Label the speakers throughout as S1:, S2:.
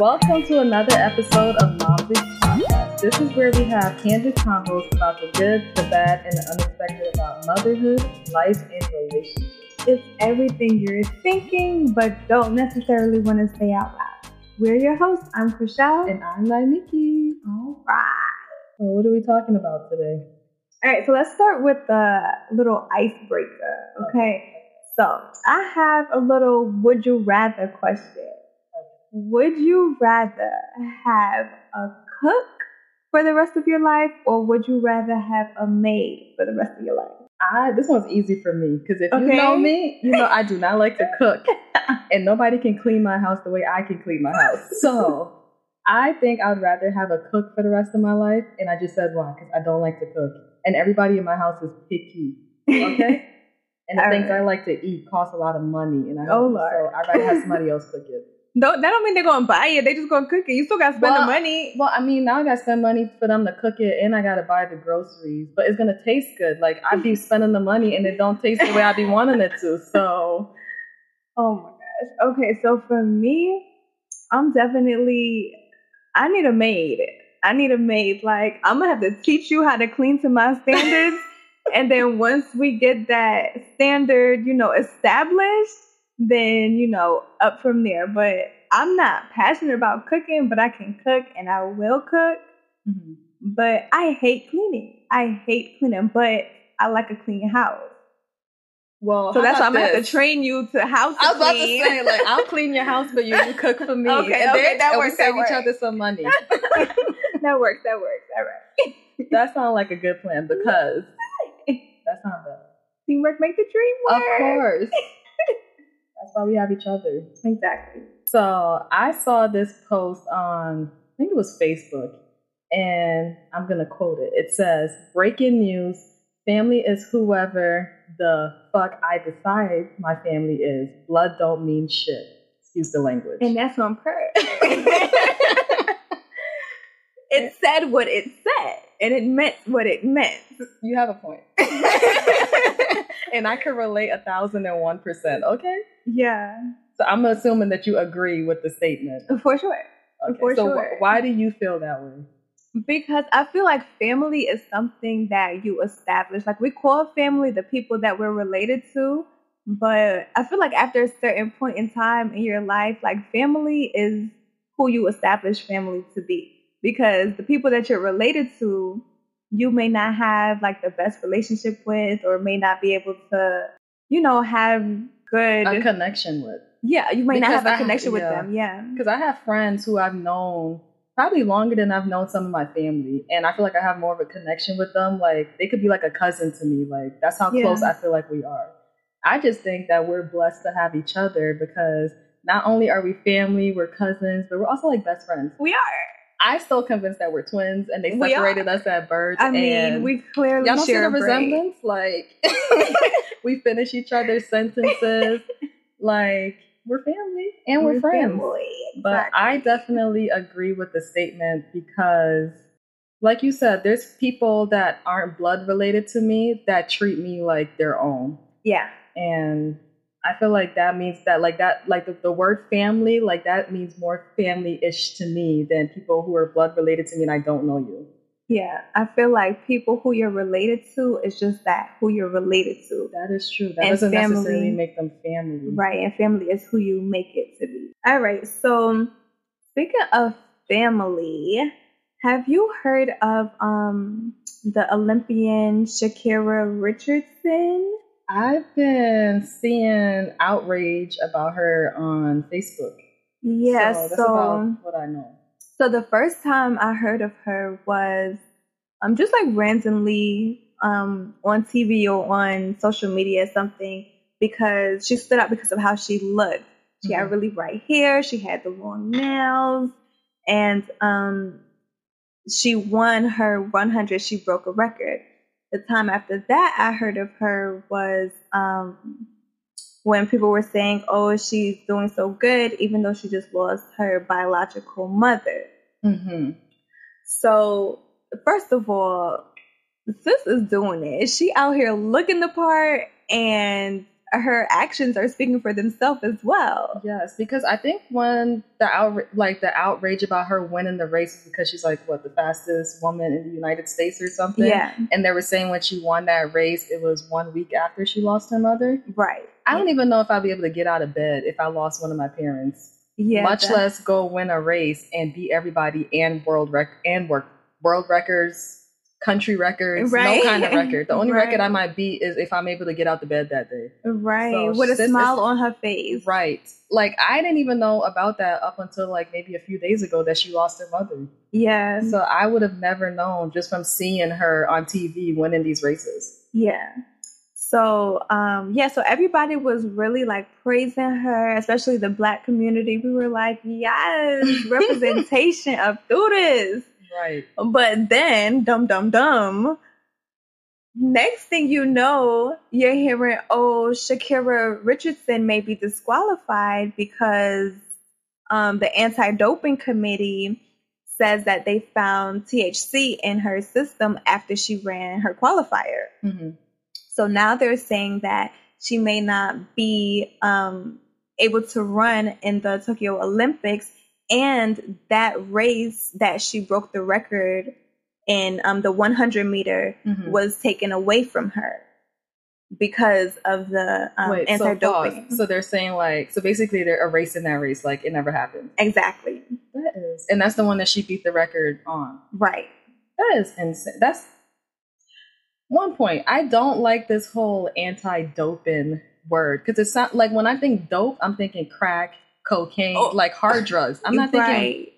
S1: Welcome to another episode of Momsly Podcast. This is where we have candid convos about the good, the bad, and the unexpected about motherhood, life, and relationships.
S2: It's everything you're thinking, but don't necessarily want to say out loud. We're your hosts. I'm Krishel.
S1: And I'm Nikki.
S2: All right.
S1: So what are we talking about today?
S2: All right, so let's start with the little icebreaker. Okay. So I have a little would you rather question. Would you rather have a cook for the rest of your life or would you rather have a maid for the rest of your life?
S1: I this one's easy for me because if you know me, you know I do not like to cook, and nobody can clean my house the way I can clean my house. So I think I'd rather have a cook for the rest of my life, and I just said why because I don't like to cook, and everybody in my house is picky. Okay. And the
S2: All
S1: things. I like to eat cost a lot of money, and I
S2: Oh,
S1: so
S2: Lord.
S1: I'd rather have somebody else cook it.
S2: No, that don't mean they're gonna buy it. They just gonna cook it. You still gotta spend
S1: Well,
S2: the money.
S1: Well, I mean, now I gotta spend money for them to cook it, and I gotta buy the groceries. But it's gonna taste good. Like I be spending the money, and it don't taste the way I be wanting it to. So
S2: Oh my gosh. Okay, so for me, I'm definitely I need a maid. I need a maid. Like I'm gonna have to teach you how to clean to my standards. and then once we get that standard, you know, established, then, you know, up from there. But I'm not passionate about cooking, but I can cook and I will cook. Mm-hmm. But I hate cleaning. I hate cleaning, but I like a clean house.
S1: well,
S2: So that's why I'm
S1: about
S2: gonna have to train you to house
S1: I was about to
S2: clean.
S1: say, like, I'll clean your house, but you, you cook for me.
S2: Okay,
S1: and
S2: okay,
S1: then,
S2: that
S1: and
S2: works,
S1: We save
S2: that
S1: each
S2: works.
S1: other some money.
S2: that works. That works. All right.
S1: that sounds like a good plan because that's not bad.
S2: Teamwork make the dream work.
S1: Of course. That's why we have each other.
S2: Exactly.
S1: So I saw this post on, I think it was Facebook, and I'm going to quote it. It says, Breaking news family is whoever the fuck I decide my family is. Blood don't mean shit. Excuse the language.
S2: And that's on purpose. it said what it said, and it meant what it meant.
S1: you have a point. and I can relate a thousand and one percent, okay?
S2: Yeah,
S1: So I'm assuming that you agree with the statement.
S2: for sure.
S1: Okay.
S2: For
S1: so
S2: sure.
S1: why do you feel that way?
S2: Because I feel like family is something that you establish. Like we call family the people that we're related to, but I feel like after a certain point in time in your life, like family is who you establish family to be. Because the people that you're related to, you may not have like the best relationship with, or may not be able to, you know, have good.
S1: A connection with.
S2: yeah, you may not have a
S1: I-
S2: connection with
S1: yeah.
S2: them. Yeah.
S1: Because I have friends who I've known probably longer than I've known some of my family. And I feel like I have more of a connection with them. Like they could be like a cousin to me. Like that's how
S2: Yeah.
S1: close I feel like we are. I just think that we're blessed to have each other because not only are we family, we're cousins, but we're also like best friends.
S2: We are.
S1: I'm still convinced that we're twins and they separated us at birth.
S2: I mean, we clearly
S1: y'all don't see
S2: share
S1: the
S2: a
S1: resemblance? Like we finish each other's sentences. like we're family and we're, friends.
S2: family.
S1: But
S2: Exactly.
S1: I definitely agree with the statement because, like you said, there's people that aren't blood related to me that treat me like their own.
S2: yeah,
S1: And I feel like that means that, like, that, like the, the word family, like, that means more family ish to me than people who are blood related to me and I don't know you.
S2: Yeah. I feel like people who you're related to is just that who you're related to,
S1: That is true. That
S2: And
S1: doesn't
S2: family.
S1: necessarily make them family.
S2: right? And family is who you make it to be. All right. So speaking of family, have you heard of um the Olympian Sha'Carri Richardson?
S1: I've been seeing outrage about her on Facebook.
S2: Yeah.
S1: so
S2: So,
S1: that's about what I know.
S2: So the first time I heard of her was um just like randomly um on TV or on social media or something because she stood out because of how she looked. She had
S1: Mhm.
S2: really bright hair, she had the long nails, and um she won her 100. She broke a record. The time after that I heard of her was um when people were saying, "Oh, she's doing so good," even though she just lost her biological mother.
S1: Mm-hmm.
S2: So, first of all, sis is doing it. She out here looking the part, and her actions are speaking for themselves as well.
S1: Yes, because I think when the out like the outrage about her winning the race is because she's like what the fastest woman in the United States or something.
S2: Yeah.
S1: And they were saying when she won that race, it was one week after she lost her mother.
S2: Right.
S1: I don't even know if I'd be able to get out of bed if I lost one of my parents.
S2: Yeah.
S1: much less go win a race and beat everybody and world rec and work world records, country records,
S2: Right.
S1: no kind of record. The only
S2: Right.
S1: record I might beat is if I'm able to get out the bed that day.
S2: Right.
S1: So
S2: With a smile on her face.
S1: Right. Like I didn't even know about that up until like maybe a few days ago that she lost her mother.
S2: Yeah.
S1: So I would have never known just from seeing her on TV winning these races.
S2: Yeah. So, um, yeah, so everybody was really like praising her, especially the black community. We were like, yes, representation of this.
S1: Right.
S2: But then, dum dum dum, next thing you know, you're hearing, oh, Sha'Carri Richardson may be disqualified because um, the anti doping committee says that they found THC in her system after she ran her qualifier.
S1: hmm
S2: So now they're saying that she may not be um, able to run in the Tokyo Olympics. And that race that she broke the record in um, the 100 meter
S1: Mhm.
S2: was taken away from her because of the um,
S1: Wait,
S2: anti-doping.
S1: pause. so they're saying like so basically they're erasing that race like it never happened.
S2: exactly.
S1: That is, and that's the one that she beat the record on.
S2: Right.
S1: That is insane. That's one point. I don't like this whole anti-doping word because it's not like when I think dope, I'm thinking crack, cocaine,
S2: Oh.
S1: like hard drugs. I'm not thinking
S2: right.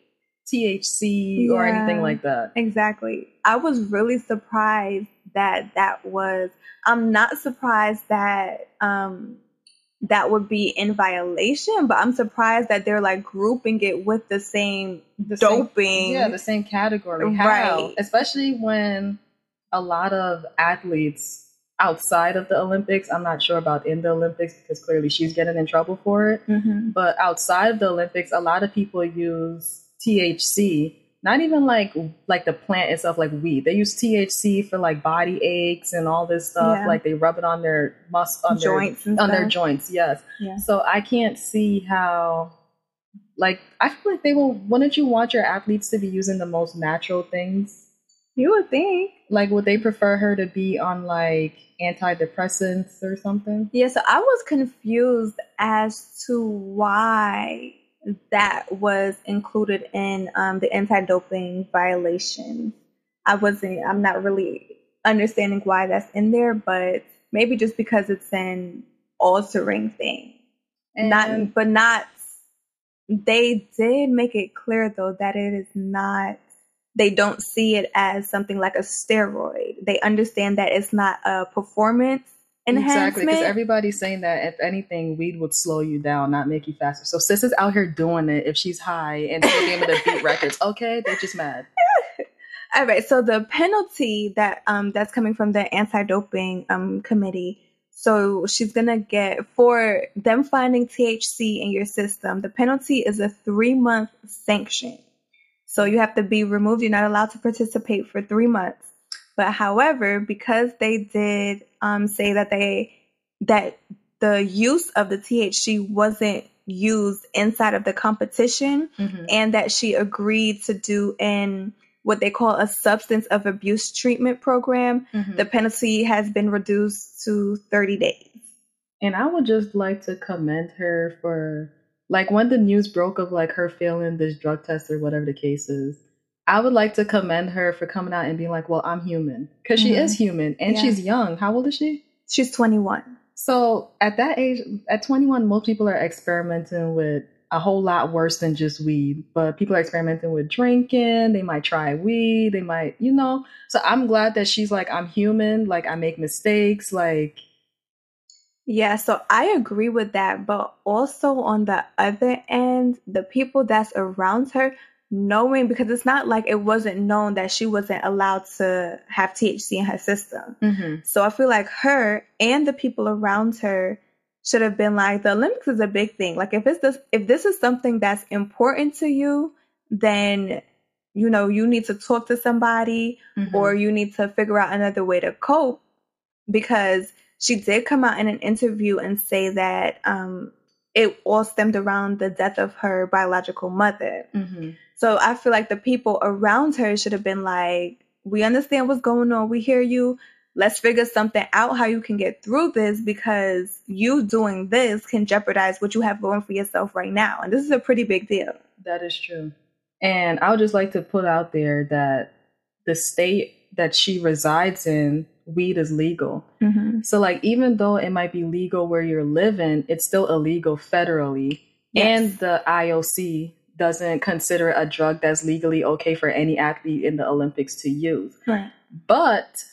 S1: THC or anything like that.
S2: Exactly. I was really surprised that that was. I'm not surprised that um that would be in violation, but I'm surprised that they're like grouping it with the same
S1: The same-
S2: doping.
S1: yeah, the same category. How?
S2: Right.
S1: Especially when a lot of athletes outside of the Olympics, I'm not sure about in the Olympics because clearly she's getting in trouble for it.
S2: Mhm.
S1: But outside of the Olympics, a lot of people use THC. Not even like like the plant itself, like weed. They use THC for like body aches and all this stuff.
S2: Yeah.
S1: Like they rub it on their mus on
S2: joints
S1: their, on their joints. Yes.
S2: Yeah.
S1: So I can't see how. Like I feel like they will. Wouldn't you want your athletes to be using the most natural things?
S2: You would think.
S1: Like would they prefer her to be on like antidepressants or something?
S2: Yeah, so I was confused as to why that was included in um, the anti-doping violation. I wasn't. I'm not really understanding why that's in there, but maybe just because it's an altering thing.
S1: And
S2: not, but not. They did make it clear though that it is not. They don't see it as something like a steroid. They understand that it's not a performance enhancement.
S1: Exactly, because everybody's saying that if anything, weed would slow you down, not make you faster. So sis is out here doing it if she's high and still be able to beat records. Okay, they're just mad.
S2: All right. So the penalty that um that's coming from the anti-doping um committee. So she's gonna get for them finding THC in your system. The penalty is a three-month sanction. So you have to be removed. You're not allowed to participate for three months. But however, because they did um say that they that the use of the THC wasn't used inside of the competition,
S1: Mhm.
S2: and that she agreed to do in what they call a substance of abuse treatment program.
S1: Mhm.
S2: The penalty has been reduced to 30 days.
S1: And I would just like to commend her for like when the news broke of like her failing this drug test or whatever the case is. I would like to commend her for coming out and being like, "Well, I'm human," because she
S2: Mhm.
S1: is human and
S2: Yeah.
S1: she's young. How old is she?
S2: She's 21.
S1: So at that age, at 21, most people are experimenting with a whole lot worse than just weed. But people are experimenting with drinking. They might try weed. They might, you know. So I'm glad that she's like, I'm human. Like I make mistakes. Like
S2: Yeah, so I agree with that. But also on the other end, the people that's around her, knowing because it's not like it wasn't known that she wasn't allowed to have THC in her system. So I feel like her and the people around her should have been like, the Olympics is a big thing. Like if it's this, if this is something that's important to you, then you know you need to talk to somebody
S1: Mhm.
S2: or you need to figure out another way to cope because she did come out in an interview and say that um, it all stemmed around the death of her biological mother.
S1: Mm-hmm.
S2: So I feel like the people around her should have been like, we understand what's going on. We hear you. Let's figure something out how you can get through this because you doing this can jeopardize what you have going for yourself right now. And this is a pretty big deal.
S1: That is true. And I would just like to put out there that the state that she resides in, weed is legal.
S2: Mm-hmm.
S1: So, like, even though it might be legal where you're living, it's still illegal federally.
S2: Yes.
S1: And the IOC doesn't consider a drug that's legally okay for any athlete in the Olympics to use.
S2: Right.
S1: But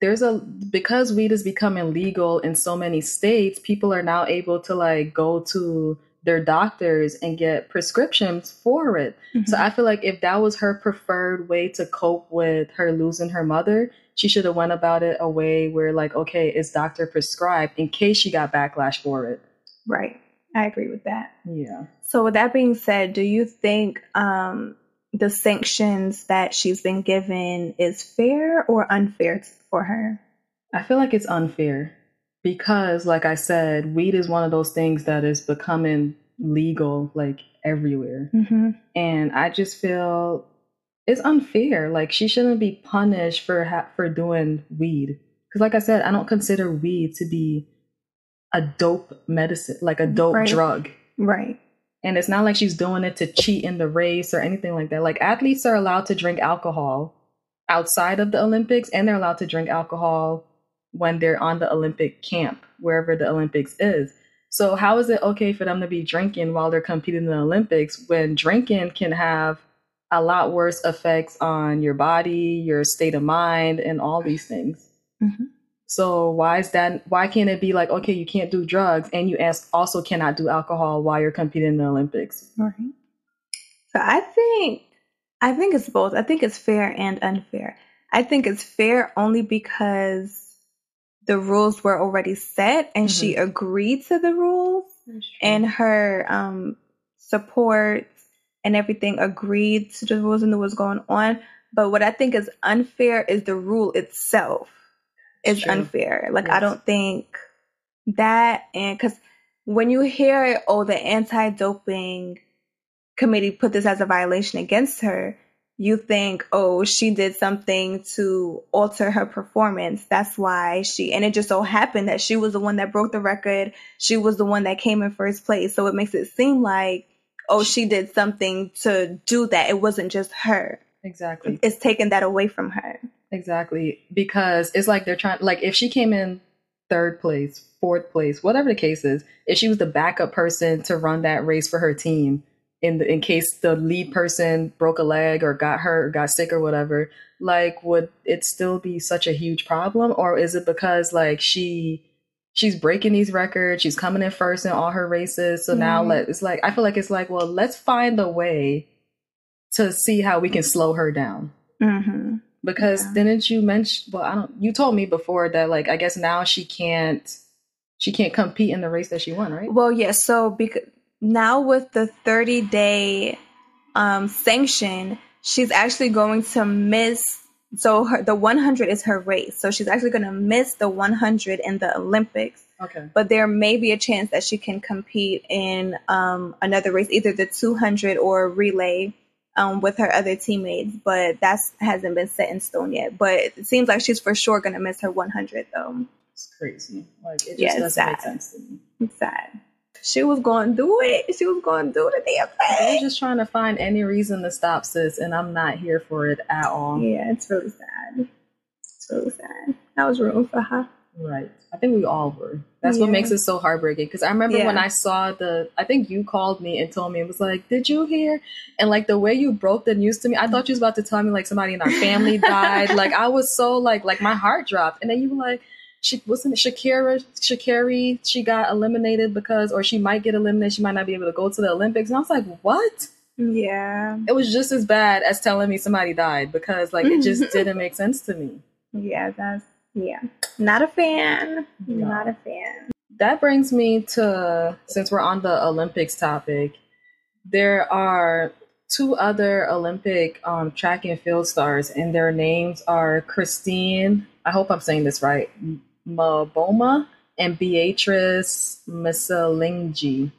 S1: there's a because weed is becoming legal in so many states, people are now able to like go to their doctors and get prescriptions for it. So I feel like if that was her preferred way to cope with her losing her mother, she should have went about it a way where like, okay, it's doctor prescribed in case she got backlash for it.
S2: right. I agree with that.
S1: Yeah.
S2: So with that being said, do you think um, the sanctions that she's been given is fair or unfair for her?
S1: I feel like it's unfair because, like I said, weed is one of those things that is becoming legal like everywhere.
S2: Mm-hmm.
S1: And I just feel it's unfair. Like she shouldn't be punished for ha- for doing weed. Because, like I said, I don't consider weed to be a dope medicine, like a dope
S2: Right.
S1: drug.
S2: Right.
S1: And it's not like she's doing it to cheat in the race or anything like that. Like athletes are allowed to drink alcohol outside of the Olympics, and they're allowed to drink alcohol when they're on the Olympic camp, wherever the Olympics is. So how is it okay for them to be drinking while they're competing in the Olympics when drinking can have a lot worse effects on your body, your state of mind, and all these things?
S2: Mhm.
S1: So why is that? Why can't it be like okay, you can't do drugs, and you also cannot do alcohol while you're competing in the Olympics?
S2: Right. So I think I think it's both. I think it's fair and unfair. I think it's fair only because the rules were already set and she agreed to the rules and her um support and everything agreed to the rules and knew what's going on. But what I think is unfair is the rule itself is
S1: True.
S2: unfair. Like I don't think that and because when you hear oh the anti-doping committee put this as a violation against her, you think, oh, she did something to alter her performance. That's why she, and it just so happened that she was the one that broke the record. She was the one that came in first place. So it makes it seem like, oh, she did something to do that. It wasn't just her.
S1: exactly.
S2: It's taking that away from her.
S1: Exactly. Because it's like they're trying like if she came in third place, fourth place, whatever the case is, if she was the backup person to run that race for her team in the in case the lead person broke a leg or got hurt or got sick or whatever, like would it still be such a huge problem? Or is it because like she she's breaking these records, she's coming in first in all her races. So now
S2: Mhm.
S1: let it's like I feel like it's like, well, let's find a way to see how we can slow her down
S2: Mm-hmm.
S1: because
S2: Yeah.
S1: didn't you mention well i don't you told me before that like i guess now she can't she can't compete in the race that she won right
S2: Well, yes. so because now with the 30 day um, sanction, she's actually going to miss. So her, the 100 is her race. So she's actually going to miss the 100 in the Olympics.
S1: okay
S2: But there may be a chance that she can compete in um, another race, either the 200 or relay um, with her other teammates. But that hasn't been set in stone yet. But it seems like she's for sure going to miss her 100 though.
S1: it's crazy like it just
S2: Yeah,
S1: doesn't make sense to me
S2: It's sad. She was going to do it. She was going to do the damn thing.
S1: they're just trying to find any reason to stop sis and i'm not here for it at all
S2: Yeah, it's really sad. It's really sad. I was rooting for her.
S1: right i think we all were that's what makes it so heartbreaking because i remember when i saw the i think you called me and told me it was like did you hear and like the way you broke the news to me i thought you was about to tell me like somebody in our family died like i was so like like my heart dropped and then you were like she wasn't Sha'Carri Shakiri she got eliminated because or she might get eliminated she might not be able to go to the Olympics and I was like what
S2: Yeah.
S1: it was just as bad as telling me somebody died because like it just didn't make sense to me
S2: Yeah, that's yeah. Not a fan.
S1: No.
S2: Not a fan.
S1: that brings me to since we're on the Olympics topic, there are two other Olympic um, track and field stars, and their names are Christine. I hope I'm saying this right. Mboma and Beatrice Masilingi.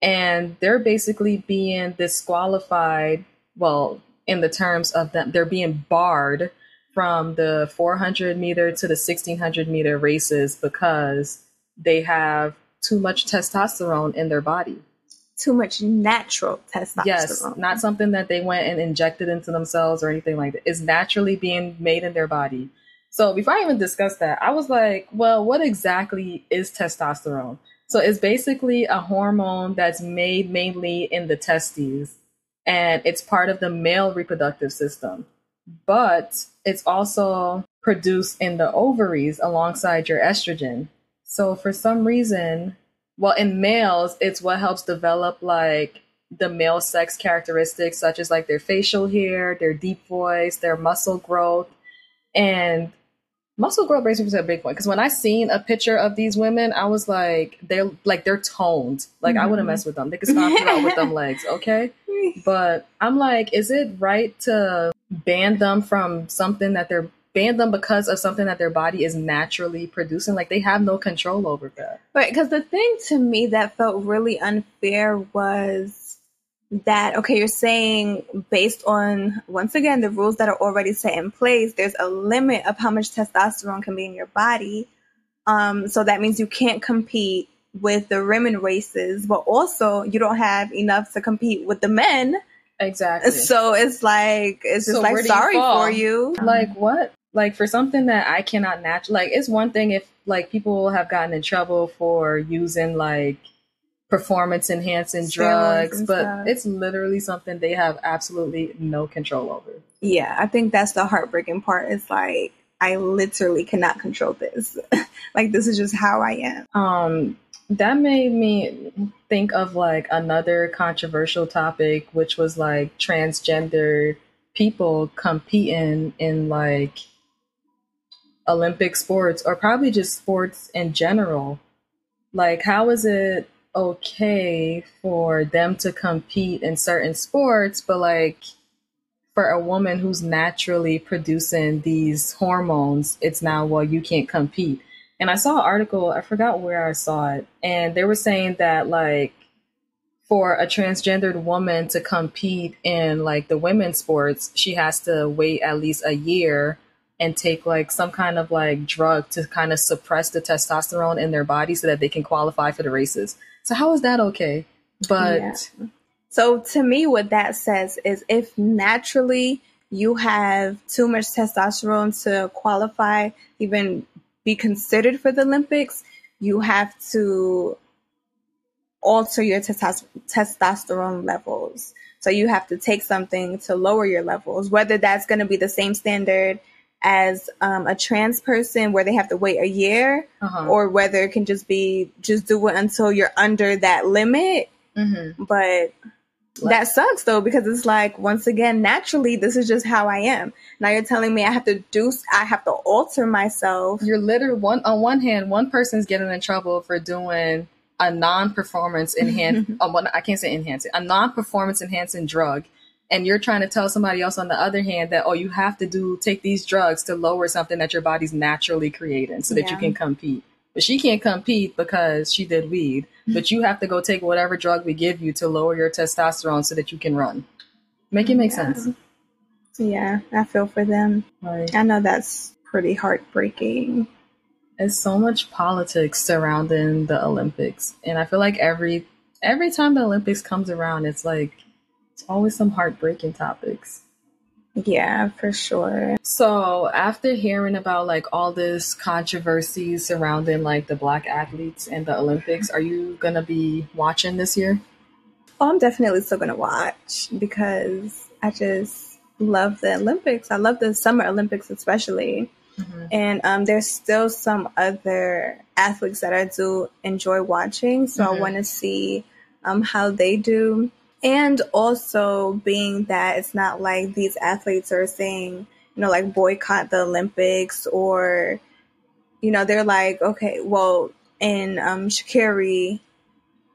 S1: And they're basically being disqualified, well, in the terms of them, they're being barred from the 400 meter to the 1600 meter races because they have too much testosterone in their body.
S2: Too much natural testosterone.
S1: Yes, not something that they went and injected into themselves or anything like that. It's naturally being made in their body. So before I even discuss that, I was like, well, what exactly is testosterone? So it's basically a hormone that's made mainly in the testes and it's part of the male reproductive system. But it's also produced in the ovaries alongside your estrogen. So for some reason, well, in males, it's what helps develop like the male sex characteristics, such as like their facial hair, their deep voice, their muscle growth. And muscle growth brings me to a big point because when I seen a picture of these women, I was like, they're like they're toned. Like mm-hmm. I wouldn't mess with them. They could stomp you out with them legs, okay? But I'm like, is it right to ban them from something that they're ban them because of something that their body is naturally producing? Like they have no control over that.
S2: Right, because the thing to me that felt really unfair was that okay you're saying based on once again the rules that are already set in place there's a limit of how much testosterone can be in your body. Um, so that means you can't compete with the women races but also you don't have enough to compete with the men.
S1: Exactly.
S2: So it's like it's just so like sorry you for you.
S1: Like what? Like for something that i cannot naturally like it's one thing if like people have gotten in trouble for using like performance enhancing drugs, but stuff. it's literally something they have absolutely no control over.
S2: Yeah, I think that's the heartbreaking part. It's like I literally cannot control this. like this is just how I am.
S1: Um that made me think of like another controversial topic which was like transgender people competing in like Olympic sports or probably just sports in general. Like how is it okay for them to compete in certain sports, but like for a woman who's naturally producing these hormones, it's now, well, you can't compete. And I saw an article, I forgot where I saw it, and they were saying that like for a transgendered woman to compete in like the women's sports, she has to wait at least a year and take like some kind of like drug to kind of suppress the testosterone in their body so that they can qualify for the races. So how is that okay? But yeah.
S2: so to me, what that says is if naturally you have too much testosterone to qualify, even be considered for the Olympics, you have to alter your testosterone levels. So you have to take something to lower your levels, whether that's going to be the same standard as um, a trans person where they have to wait a year uh-huh. or whether it can just be just do it until you're under that limit mm-hmm. but that sucks though because it's like once again naturally this is just how i am now you're telling me i have to do i have to alter myself
S1: you're literally one on one hand one person's getting in trouble for doing a non-performance enhancing uh, i can't say enhancing a non-performance enhancing drug and you're trying to tell somebody else on the other hand that oh you have to do take these drugs to lower something that your body's naturally creating so that yeah. you can compete but she can't compete because she did weed but you have to go take whatever drug we give you to lower your testosterone so that you can run make it make yeah. sense
S2: yeah i feel for them right. i know that's pretty heartbreaking
S1: there's so much politics surrounding the olympics and i feel like every every time the olympics comes around it's like it's always some heartbreaking topics.
S2: Yeah, for sure.
S1: So, after hearing about like all this controversy surrounding like the black athletes and the Olympics, are you going to be watching this year?
S2: Oh, I'm definitely still going to watch because I just love the Olympics. I love the Summer Olympics especially. Mm-hmm. And um, there's still some other athletes that I do enjoy watching. So mm-hmm. I want to see um, how they do. And also being that it's not like these athletes are saying, you know, like boycott the Olympics or, you know, they're like, okay, well, in um, Sha'Carri,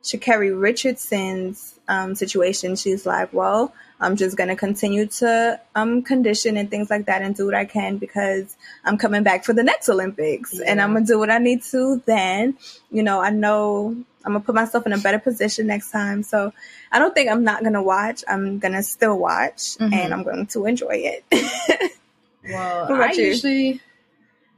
S2: Sha'Carri Richardson's um, situation. She's like, well, I'm just going to continue to um, condition and things like that and do what I can because I'm coming back for the next Olympics yeah. and I'm going to do what I need to then. You know, I know I'm going to put myself in a better position next time. So I don't think I'm not going to watch. I'm going to still watch mm-hmm. and I'm going to enjoy it.
S1: well, I you? usually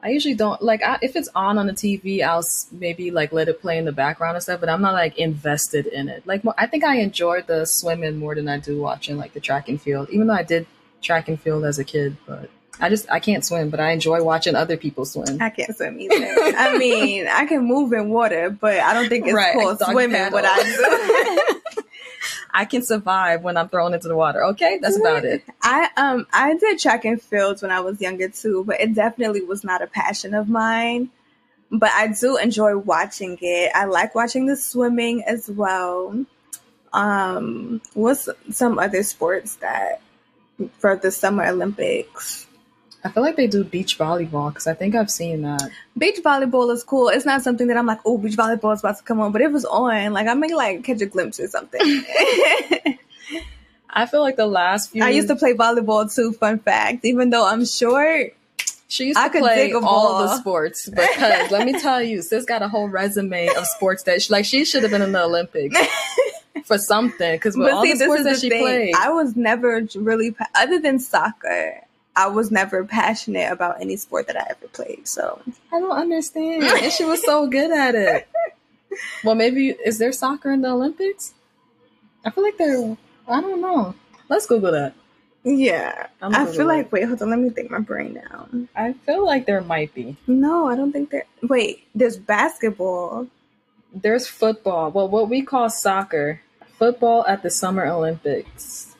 S1: I usually don't like I, if it's on on the TV. I'll maybe like let it play in the background and stuff, but I'm not like invested in it. Like I think I enjoyed the swimming more than I do watching like the track and field. Even though I did track and field as a kid, but I just I can't swim, but I enjoy watching other people swim.
S2: I can't swim either. I mean, I can move in water, but I don't think it's right, called swimming. Paddle. What I
S1: do. I can survive when I'm thrown into the water. Okay, that's about it.
S2: I um I did track and fields when I was younger too, but it definitely was not a passion of mine. But I do enjoy watching it. I like watching the swimming as well. Um, what's some other sports that for the Summer Olympics?
S1: I feel like they do beach volleyball because I think I've seen that.
S2: Beach volleyball is cool. It's not something that I'm like, oh, beach volleyball is about to come on, but it was on. Like I may like catch a glimpse or something.
S1: I feel like the last few.
S2: I used to play volleyball too. Fun fact, even though I'm short.
S1: She used to I play all the sports because let me tell you, sis got a whole resume of sports that she, like she should have been in the Olympics for something. Because with but all see, the sports that she thing. played,
S2: I was never really other than soccer. I was never passionate about any sport that I ever played. So
S1: I don't understand. and she was so good at it. Well, maybe is there soccer in the Olympics? I feel like there. I don't know. Let's Google that.
S2: Yeah, I feel like. Wait, hold on. Let me think my brain down.
S1: I feel like there might be.
S2: No, I don't think there. Wait, there's basketball.
S1: There's football. Well, what we call soccer. Football at the Summer Olympics.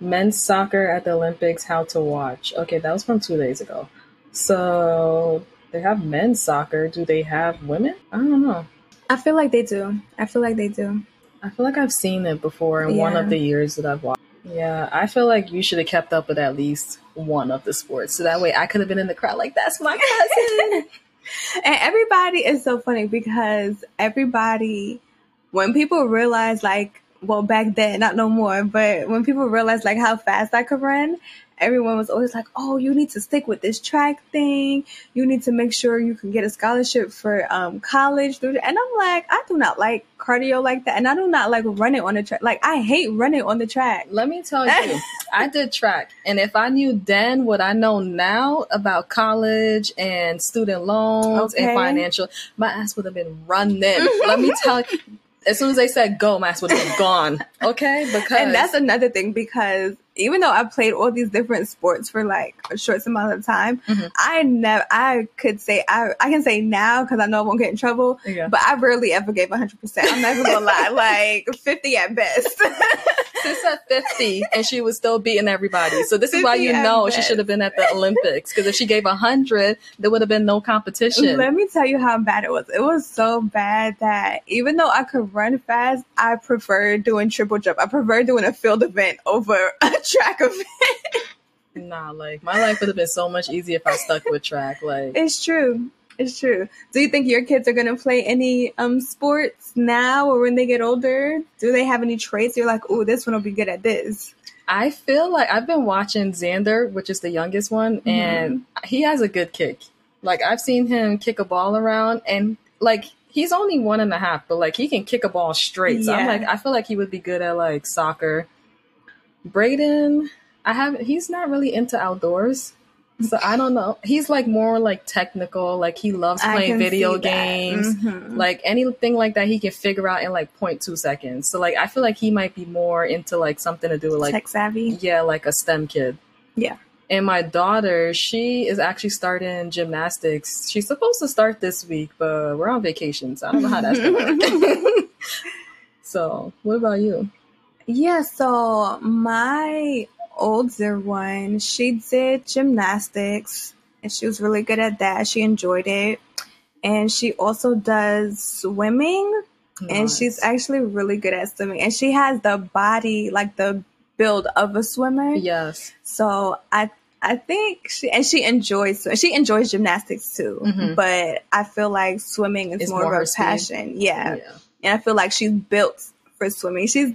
S1: Men's soccer at the Olympics, how to watch. Okay, that was from two days ago. So they have men's soccer. Do they have women? I don't know.
S2: I feel like they do. I feel like they do.
S1: I feel like I've seen it before in yeah. one of the years that I've watched. Yeah, I feel like you should have kept up with at least one of the sports. So that way I could have been in the crowd like, that's my cousin.
S2: and everybody is so funny because everybody, when people realize like well back then not no more but when people realized like how fast i could run everyone was always like oh you need to stick with this track thing. You need to make sure you can get a scholarship for um, college and i'm like i do not like cardio like that and i do not like running on the track. Like i hate running on the track.
S1: Let me tell you i did track and if i knew then what i know now about college and student loans okay. and financial my ass would have been running. Let me tell you as soon as they said go, my ass would have gone. Okay, because
S2: and that's another thing because even though I played all these different sports for like a short amount of time, mm-hmm. I never, I could say, I, I can say now because I know I won't get in trouble, yeah. but I rarely ever gave 100%. I'm never gonna lie, like 50 at best.
S1: She said 50 and she was still beating everybody. So this is why you know best. she should have been at the Olympics because if she gave 100, there would have been no competition.
S2: Let me tell you how bad it was. It was so bad that even though I could run fast, I preferred doing triple jump. I preferred doing a field event over a track of it.
S1: nah, like my life would have been so much easier if I stuck with track. Like
S2: it's true. It's true. Do you think your kids are gonna play any um sports now or when they get older? Do they have any traits you're like, oh, this one will be good at this?
S1: I feel like I've been watching Xander, which is the youngest one, mm-hmm. and he has a good kick. Like I've seen him kick a ball around and like he's only one and a half, but like he can kick a ball straight. So yeah. I'm like, I feel like he would be good at like soccer. Braden, I have he's not really into outdoors. So I don't know. He's like more like technical. Like he loves playing video games. Mm-hmm. Like anything like that, he can figure out in like 0.2 seconds. So like I feel like he might be more into like something to do with like
S2: tech savvy.
S1: Yeah, like a STEM kid.
S2: Yeah.
S1: And my daughter, she is actually starting gymnastics. She's supposed to start this week, but we're on vacation, so I don't know how that's gonna work. so, what about you?
S2: Yeah, so my older one, she did gymnastics and she was really good at that. She enjoyed it. And she also does swimming. Nice. And she's actually really good at swimming. And she has the body, like the build of a swimmer.
S1: Yes.
S2: So I I think she and she enjoys she enjoys gymnastics too, mm-hmm. but I feel like swimming is more, more, of her passion. Yeah. yeah. and I feel like she's built for swimming. She's,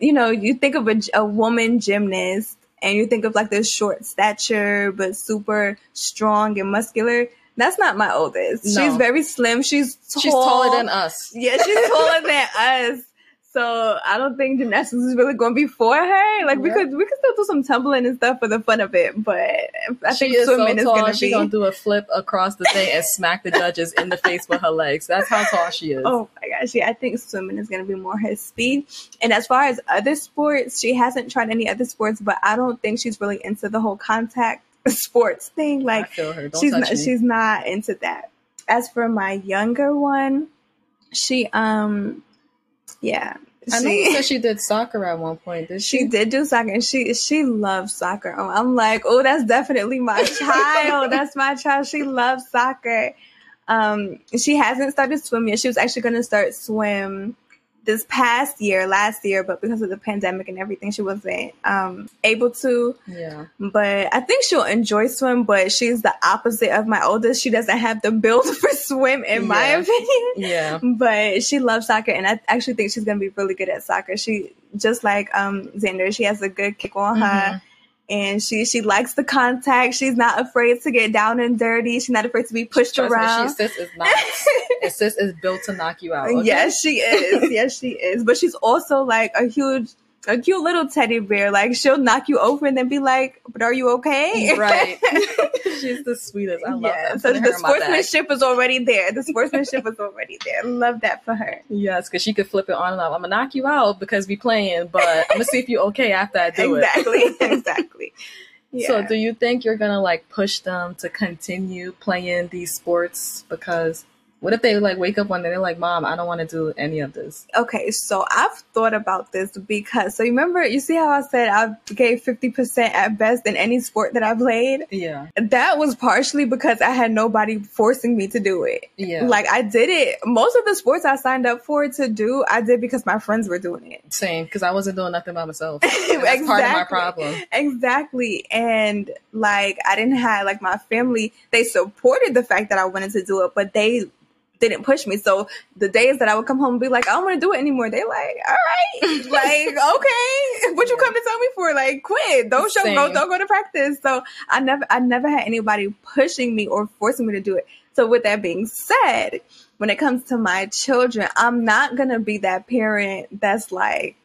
S2: you know, you think of a, a woman gymnast and you think of like this short stature but super strong and muscular. That's not my oldest. No. She's very slim. She's tall.
S1: She's taller than us.
S2: Yeah, she's taller than us. So I don't think gymnastics is really going to be for her. Like we could we could still do some tumbling and stuff for the fun of it, but I
S1: she think is swimming so tall, is going to be. She's going to do a flip across the thing and smack the judges in the face with her legs. That's how tall she is.
S2: Oh my gosh, yeah, I think swimming is going to be more her speed. And as far as other sports, she hasn't tried any other sports, but I don't think she's really into the whole contact sports thing. Like she's not, me. she's not into that. As for my younger one, she um yeah.
S1: I know you said she did soccer at one point. Did she?
S2: She did do soccer, and she she loves soccer. I'm like, oh, that's definitely my child. that's my child. She loves soccer. Um, she hasn't started swimming. She was actually going to start swim this past year, last year, but because of the pandemic and everything, she wasn't um, able to.
S1: Yeah.
S2: But I think she'll enjoy swim, but she's the opposite of my oldest. She doesn't have the build for swim, in yeah. my opinion.
S1: Yeah.
S2: But she loves soccer, and I actually think she's going to be really good at soccer. She, just like um, Xander, she has a good kick on her. And she she likes the contact. She's not afraid to get down and dirty. She's not afraid to be pushed Trust around.
S1: Me, she sis is not. sis is built to knock you out.
S2: Okay? Yes, she is. yes, she is. But she's also like a huge a cute little teddy bear. Like she'll knock you over and then be like, "But are you okay?"
S1: Right. She's the sweetest. I love yeah.
S2: So the sportsmanship was already there. The sportsmanship was already there. Love that for her.
S1: Yes, because she could flip it on and off. I'm gonna knock you out because we playing, but I'm gonna see if you're okay after I do
S2: exactly. it. Exactly. exactly.
S1: Yeah. So, do you think you're gonna like push them to continue playing these sports because what if they like wake up one day they're like, Mom, I don't want to do any of this?
S2: Okay, so I've thought about this because so you remember you see how I said I gave fifty percent at best in any sport that I played?
S1: Yeah.
S2: That was partially because I had nobody forcing me to do it.
S1: Yeah.
S2: Like I did it. Most of the sports I signed up for to do, I did because my friends were doing it.
S1: Same, because I wasn't doing nothing by myself. exactly. part of my problem.
S2: Exactly. And like I didn't have like my family, they supported the fact that I wanted to do it, but they didn't push me. So the days that I would come home and be like, I don't want to do it anymore, they like, all right, like, okay, what you come to tell me for? Like, quit. Don't show, go, don't go to practice. So I never, I never had anybody pushing me or forcing me to do it. So with that being said, when it comes to my children, I'm not gonna be that parent that's like,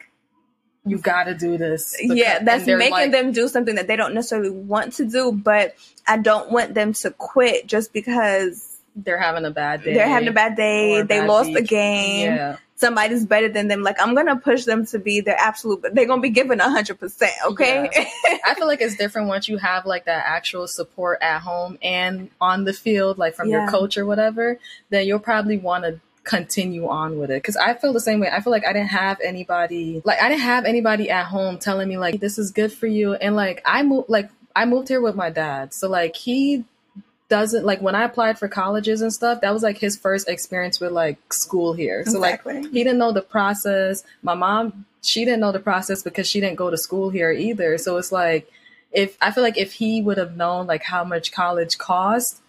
S1: you gotta do this.
S2: Yeah, that's making like, them do something that they don't necessarily want to do, but I don't want them to quit just because
S1: they're having a bad day.
S2: They're having a bad day. They bad lost a game. Yeah. Somebody's better than them. Like I'm gonna push them to be their absolute. They're gonna be given a hundred percent. Okay.
S1: Yeah. I feel like it's different once you have like that actual support at home and on the field, like from yeah. your coach or whatever. Then you'll probably want to continue on with it because i feel the same way i feel like i didn't have anybody like i didn't have anybody at home telling me like this is good for you and like i moved like i moved here with my dad so like he doesn't like when I applied for colleges and stuff, that was like his first experience with like school here. So exactly. like he didn't know the process. My mom, she didn't know the process because she didn't go to school here either. So it's like if I feel like if he would have known like how much college cost,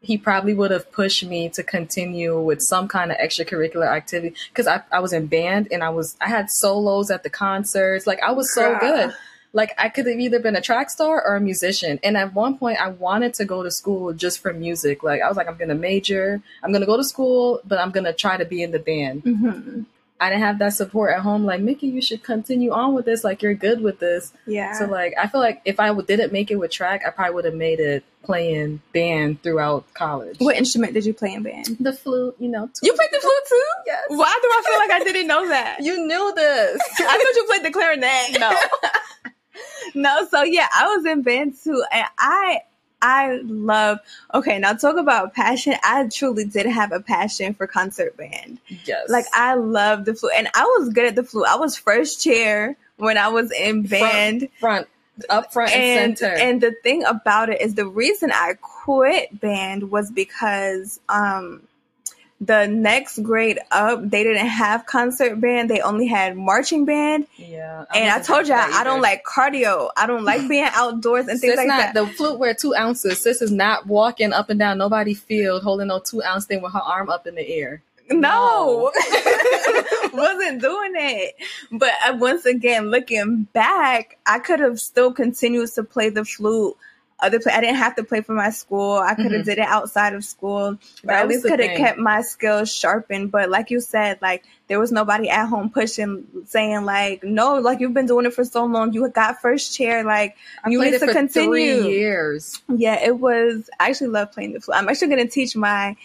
S1: he probably would have pushed me to continue with some kind of extracurricular activity because I, I was in band and I was I had solos at the concerts. Like I was so good like I could have either been a track star or a musician. And at one point, I wanted to go to school just for music. Like I was like, I'm gonna major, I'm gonna go to school, but I'm gonna try to be in the band. Mm-hmm. I didn't have that support at home. Like Nikki, you should continue on with this. Like you're good with this.
S2: Yeah.
S1: So like I feel like if I didn't make it with track, I probably would have made it playing band throughout college.
S2: What instrument did you play in band?
S1: The flute. You know.
S2: You played the flute too.
S1: Yes.
S2: Why do I feel like I didn't know that?
S1: you knew this.
S2: I thought you played the clarinet.
S1: No.
S2: no, so yeah, I was in band too, and I I love. Okay, now talk about passion. I truly did have a passion for concert band.
S1: Yes,
S2: like I love the flute, and I was good at the flute. I was first chair when I was in band.
S1: Front, front up front and, and, center.
S2: And the thing about it is the reason I quit band was because um the next grade up, they didn't have concert band. They only had marching band.
S1: Yeah.
S2: I and I told you I, don't like cardio. I don't like being outdoors and things Sis like
S1: not,
S2: that.
S1: The flute wear two ounces. Sis is not walking up and down nobody field holding no two ounce thing with her arm up in the air.
S2: No. wasn't doing it. But uh, once again, looking back, I could have still continued to play the flute other play. I didn't have to play for my school. I could have mm-hmm. did it outside of school. But at least could have kept my skills sharpened. But like you said, like there was nobody at home pushing, saying like, no, like you've been doing it for so long. You got first chair. Like
S1: I you need to continue. years.
S2: Yeah, it was. I actually love playing the flute. I'm actually going to teach my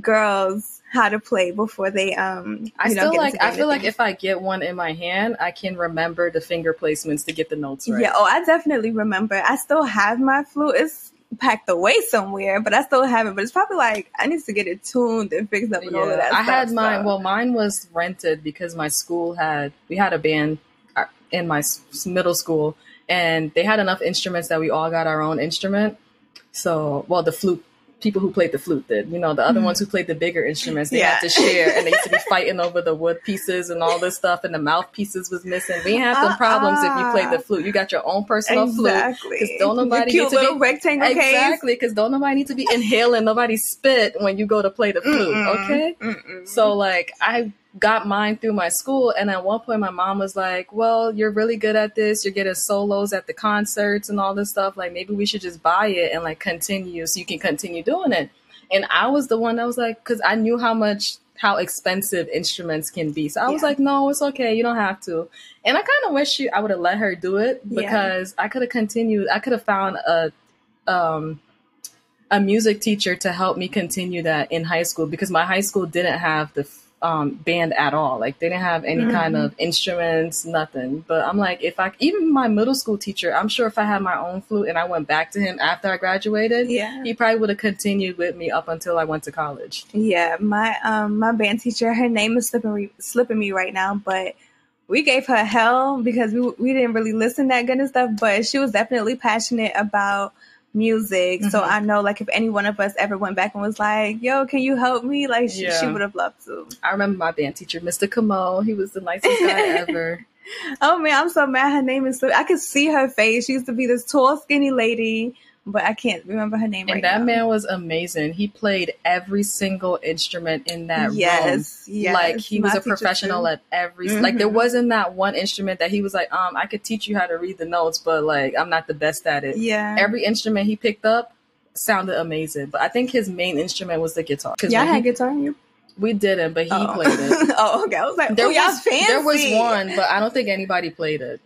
S2: girls how to play before they um
S1: I still like I feel like if I get one in my hand, I can remember the finger placements to get the notes right.
S2: Yeah, oh I definitely remember. I still have my flute. It's packed away somewhere, but I still have it. But it's probably like I need to get it tuned and fixed up and yeah, all of that. I
S1: had
S2: mine.
S1: So. Well, mine was rented because my school had we had a band uh, in my middle school, and they had enough instruments that we all got our own instrument. So, well, the flute people who played the flute did. You know, the other mm ones who played the bigger instruments, they yeah. had to share, and they used to be fighting over the wood pieces and all this stuff, and the mouthpieces was missing. We have some uh, problems uh, if you play the flute. You got your own personal
S2: exactly.
S1: flute because don't nobody
S2: cute
S1: need to
S2: little
S1: be
S2: rectangle
S1: exactly because don't nobody need to be inhaling nobody spit when you go to play the flute. Mm-mm. Okay, Mm-mm. so like I got mine through my school. And at one point, my mom was like, Well, you're really good at this. You're getting solos at the concerts and all this stuff. Like, maybe we should just buy it and like continue so you can continue doing it. And I was the one that was like, because I knew how much how expensive instruments can be. So I was like, no, it's okay. You don't have to. And I kind of wish she, I would have let her do it because yeah. I could have continued. I could have found a um, a music teacher to help me continue that in high school because my high school didn't have the um, band at all. Like they didn't have any mm-hmm. kind of instruments, nothing. But I'm like, if I even my middle school teacher, I'm sure if I had my own flute and I went back to him after I graduated,
S2: yeah,
S1: he probably would have continued with me up until I went to college.
S2: Yeah, my um my band teacher, her name is slipping slipping me right now, but we gave her hell because we we didn't really listen that good and stuff. But she was definitely passionate about music. Mm-hmm. So I know like if any one of us ever went back and was like, yo, can you help me? Like she, yeah. she would have loved to.
S1: I remember my band teacher, Mr. Camo. He was the nicest guy ever.
S2: Oh man, I'm so mad her name is so I could see her face. She used to be this tall, skinny lady but I can't remember her name
S1: and
S2: right
S1: that
S2: now.
S1: man was amazing. He played every single instrument in that
S2: yes,
S1: room. Yes, like he was a professional at every. Mm-hmm. Like there wasn't that one instrument that he was like, um, I could teach you how to read the notes, but like I'm not the best at it.
S2: Yeah.
S1: Every instrument he picked up sounded amazing, but I think his main instrument was the guitar.
S2: Yeah, I had he, guitar. You
S1: we didn't, but he oh. played
S2: it. oh, okay. I was like, there oh, was, fancy.
S1: There was one, but I don't think anybody played it.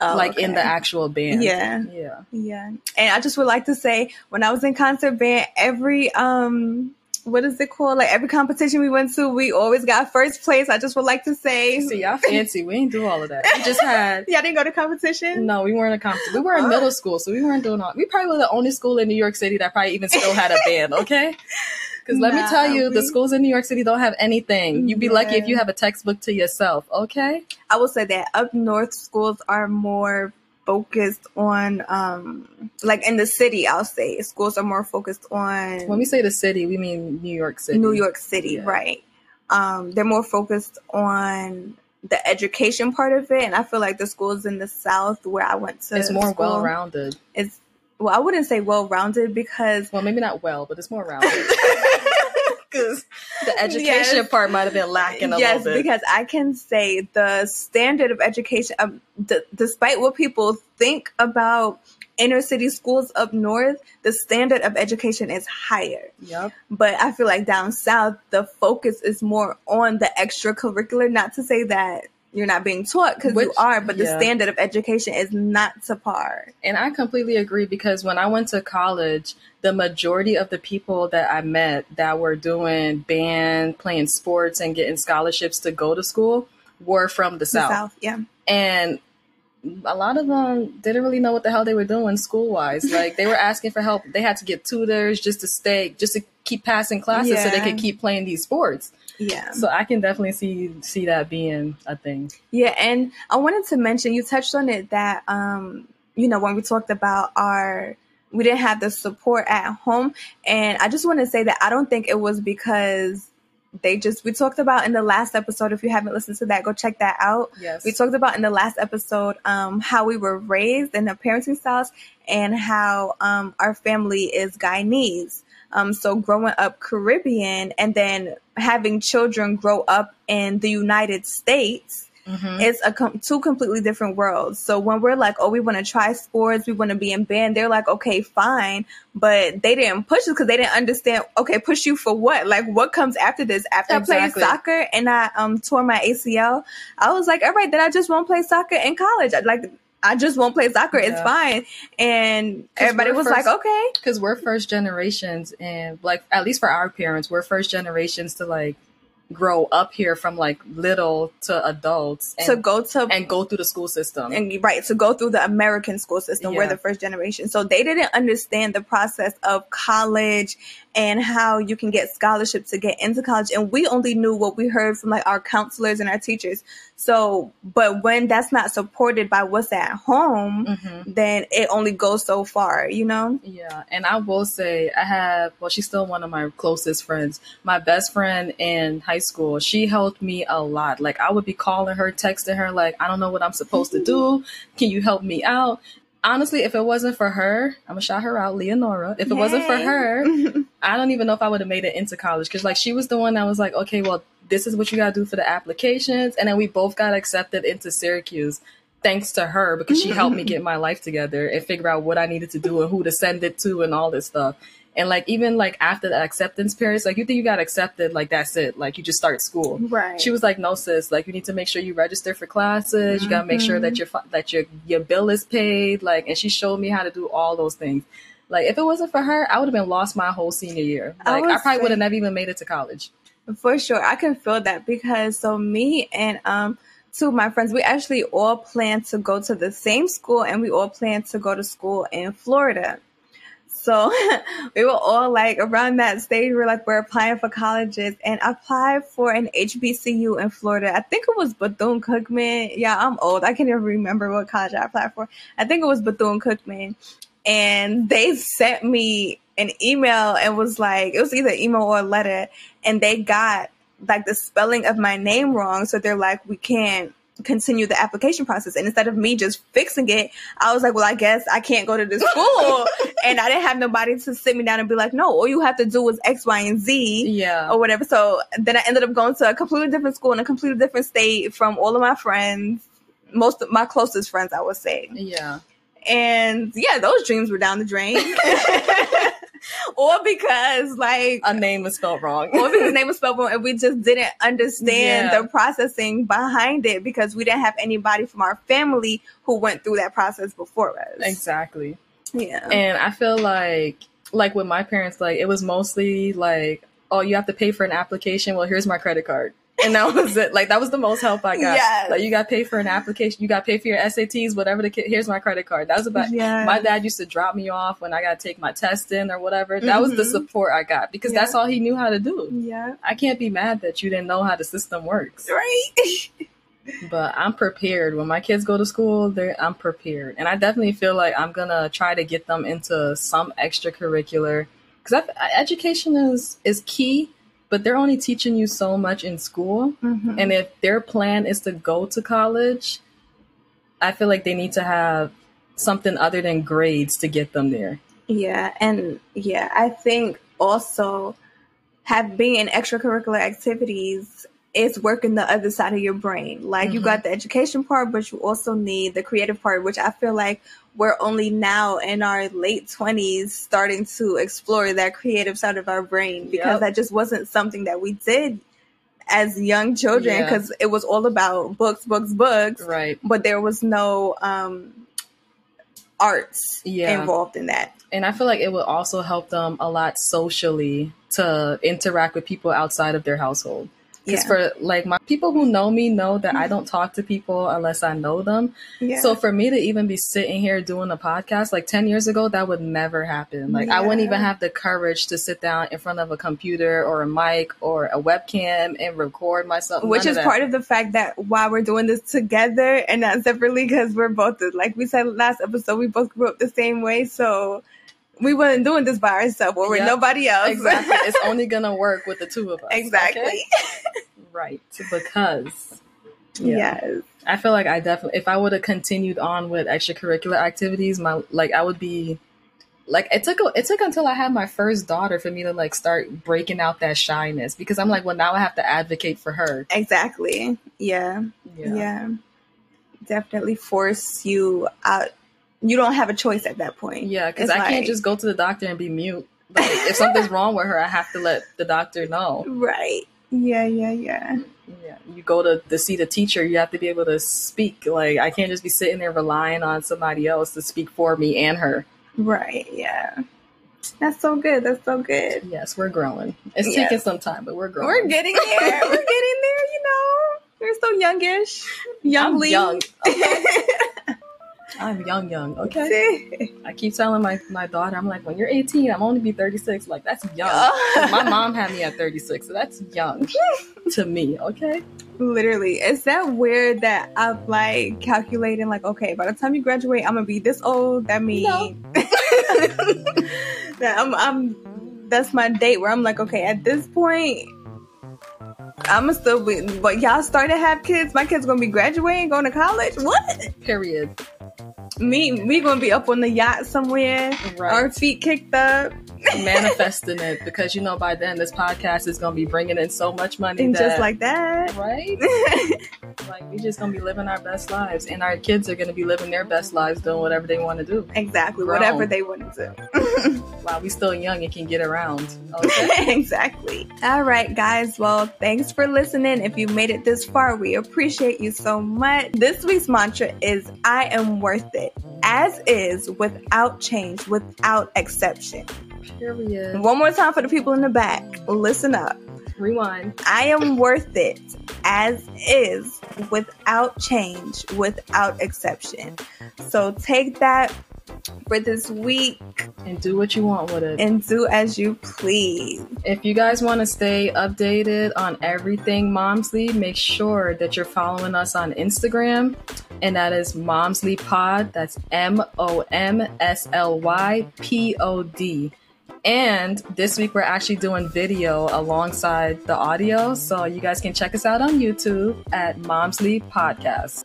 S1: Oh, like okay. in the actual band.
S2: Yeah.
S1: Yeah.
S2: Yeah. And I just would like to say when I was in concert band, every um what is it called? Like every competition we went to, we always got first place. I just would like to say.
S1: See, y'all fancy. We ain't do all of that. We just had.
S2: y'all didn't go to competition?
S1: No, we weren't a competition. We were in middle school, so we weren't doing all. We probably were the only school in New York City that probably even still had a band. Okay. Because let nah, me tell you, we... the schools in New York City don't have anything. You'd be yeah. lucky if you have a textbook to yourself. Okay.
S2: I will say that up north schools are more focused on um like in the city i'll say schools are more focused on
S1: when we say the city we mean new york city
S2: new york city yeah. right um they're more focused on the education part of it and i feel like the schools in the south where i went to
S1: it's more well-rounded
S2: it's well i wouldn't say well-rounded because
S1: well maybe not well but it's more rounded because the education yes. part might have been lacking a
S2: yes,
S1: little bit.
S2: because I can say the standard of education, um, d- despite what people think about inner city schools up north, the standard of education is higher.
S1: Yep.
S2: But I feel like down south, the focus is more on the extracurricular. Not to say that you're not being taught because you are, but the yeah. standard of education is not to par.
S1: And I completely agree because when I went to college, the majority of the people that I met that were doing band, playing sports, and getting scholarships to go to school were from the, the South. South.
S2: Yeah.
S1: And a lot of them didn't really know what the hell they were doing school wise. Like they were asking for help. They had to get tutors just to stay, just to keep passing classes yeah. so they could keep playing these sports.
S2: Yeah.
S1: So I can definitely see see that being a thing.
S2: Yeah, and I wanted to mention you touched on it that um you know when we talked about our we didn't have the support at home and I just want to say that I don't think it was because they just we talked about in the last episode if you haven't listened to that go check that out.
S1: Yes.
S2: We talked about in the last episode um, how we were raised and the parenting styles and how um, our family is guyanese. Um, so growing up Caribbean and then having children grow up in the United States, mm-hmm. it's a com- two completely different worlds. So when we're like, oh, we want to try sports, we want to be in band, they're like, okay, fine, but they didn't push us because they didn't understand. Okay, push you for what? Like, what comes after this? After exactly. I played soccer and I um tore my ACL, I was like, all right, then I just won't play soccer in college. Like I just won't play soccer. Yeah. It's fine. And everybody was first, like, okay.
S1: Because we're first generations and like at least for our parents, we're first generations to like grow up here from like little to adults
S2: and, to go to
S1: and go through the school system.
S2: And right to go through the american school system. Yeah. we're the first generation. So they didn't understand the process of college and how you can get scholarships to get into college. And we only knew what we heard from like our counselors and our teachers. So, but when that's not supported by what's at home, mm-hmm. then it only goes so far, you know?
S1: Yeah. And I will say, I have, well, she's still one of my closest friends. My best friend in high school, she helped me a lot. Like, I would be calling her, texting her, like, I don't know what I'm supposed to do. Can you help me out? honestly, if it wasn't for her, I'm gonna shout her out, Leonora. If it hey. wasn't for her, I don't even know if I would have made it into college because like she was the one that was like, okay, well, this is what you gotta do for the applications, and then we both got accepted into Syracuse thanks to her because she helped me get my life together and figure out what I needed to do and who to send it to and all this stuff. And like even like after the acceptance period, like you think you got accepted, like that's it. Like you just start school.
S2: Right.
S1: She was like, no, sis. Like you need to make sure you register for classes. Mm-hmm. You gotta make sure that mm-hmm. your that your your bill is paid. Like, and she showed me how to do all those things. Like if it wasn't for her, I would have been lost my whole senior year. Like I, I probably would have never even made it to college.
S2: For sure, I can feel that because so me and um two of my friends, we actually all plan to go to the same school and we all plan to go to school in Florida. So we were all like around that stage. We are like, we're applying for colleges and I applied for an HBCU in Florida. I think it was Bethune Cookman. Yeah, I'm old. I can't even remember what college I applied for. I think it was Bethune Cookman. And they sent me an email and was like, it was either email or a letter. And they got like the spelling of my name wrong. So they're like, we can't continue the application process. And instead of me just fixing it, I was like, well, I guess I can't go to this school. and I didn't have nobody to sit me down and be like, no, all you have to do is X, Y, and
S1: Z. Yeah.
S2: Or whatever. So then I ended up going to a completely different school in a completely different state from all of my friends, most of my closest friends, I would say.
S1: Yeah.
S2: And yeah, those dreams were down the drain. or because like
S1: a name was spelled wrong,
S2: or because the name was spelled wrong, and we just didn't understand yeah. the processing behind it because we didn't have anybody from our family who went through that process before us.
S1: Exactly.
S2: Yeah.
S1: And I feel like, like with my parents, like it was mostly like, oh, you have to pay for an application. Well, here's my credit card and that was it. Like that was the most help I got. Yes. Like you got to pay for an application, you got to pay for your SATs, whatever the kid. Here's my credit card. That was about. Yes. My dad used to drop me off when I got to take my test in or whatever. That mm-hmm. was the mm-hmm. support I got because yeah. that's all he knew how to do.
S2: Yeah,
S1: I can't be mad that you didn't know how the system works.
S2: Right.
S1: but I'm prepared. When my kids go to school, They I'm prepared, and I definitely feel like I'm gonna try to get them into some extracurricular because education is is key but they're only teaching you so much in school. Mm-hmm. And if their plan is to go to college, I feel like they need to have something other than grades to get them there.
S2: Yeah, and yeah, I think also have being in extracurricular activities is working the other side of your brain. Like mm-hmm. you got the education part, but you also need the creative part, which I feel like we're only now in our late 20s starting to explore that creative side of our brain because yep. that just wasn't something that we did as young children because yeah. it was all about books books books
S1: right
S2: but there was no um arts yeah. involved in that
S1: and i feel like it would also help them a lot socially to interact with people outside of their household because yeah. for like my people who know me know that I mm-hmm. don't talk to people unless I know them. Yeah. So for me to even be sitting here doing a podcast like 10 years ago, that would never happen. Like yeah. I wouldn't even have the courage to sit down in front of a computer or a mic or a webcam and record myself.
S2: Which is of part of the fact that why we're doing this together and not separately because we're both, like we said last episode, we both grew up the same way. So we weren't doing this by ourselves or with yep. nobody else.
S1: Exactly. it's only gonna work with the two of us.
S2: Exactly. Okay?
S1: right. Because
S2: yeah. yes.
S1: I feel like I definitely if I would have continued on with extracurricular activities, my like I would be like it took it took until I had my first daughter for me to like start breaking out that shyness because I'm like, well, now I have to advocate for her.
S2: Exactly. Yeah. Yeah. yeah. Definitely force you out. You don't have a choice at that point.
S1: Yeah, because I like, can't just go to the doctor and be mute. Like if something's wrong with her, I have to let the doctor know.
S2: Right. Yeah. Yeah. Yeah.
S1: Yeah. You go to, to see the teacher, you have to be able to speak. Like I can't just be sitting there relying on somebody else to speak for me and her.
S2: Right. Yeah. That's so good. That's so good.
S1: Yes, we're growing. It's yes. taking some time, but we're growing.
S2: We're getting there. we're getting there. You know, we're so youngish, youngly.
S1: young. Okay. I'm young, young. Okay. I keep telling my, my daughter, I'm like, when you're 18, I'm only be 36. Like that's young. my mom had me at 36, so that's young to me. Okay.
S2: Literally, is that weird that I'm like calculating? Like, okay, by the time you graduate, I'm gonna be this old. That means no. that I'm, I'm. That's my date where I'm like, okay, at this point, I'ma still be. But y'all started to have kids. My kids gonna be graduating, going to college. What?
S1: Period
S2: me we gonna be up on the yacht somewhere, right. our feet kicked up,
S1: manifesting it because you know by then this podcast is gonna be bringing in so much money,
S2: and that, just like that,
S1: right? like we're just gonna be living our best lives, and our kids are gonna be living their best lives, doing whatever they want to do.
S2: Exactly, Grown. whatever they want to do.
S1: While we still young and can get around. Okay?
S2: exactly. All right, guys. Well, thanks for listening. If you made it this far, we appreciate you so much. This week's mantra is "I am worth it." As is, without change, without exception.
S1: Period.
S2: One more time for the people in the back. Listen up.
S1: Rewind.
S2: I am worth it as is without change, without exception. So take that for this week
S1: and do what you want with it
S2: and do as you please.
S1: If you guys want to stay updated on everything Momsly, make sure that you're following us on Instagram and that is Momsly Pod. That's M O M S L Y P O D. And this week we're actually doing video alongside the audio. So you guys can check us out on YouTube at Momsly Podcast.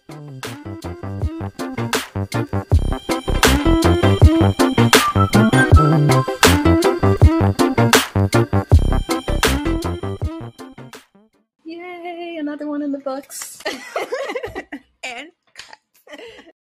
S1: Yay, another one in the books.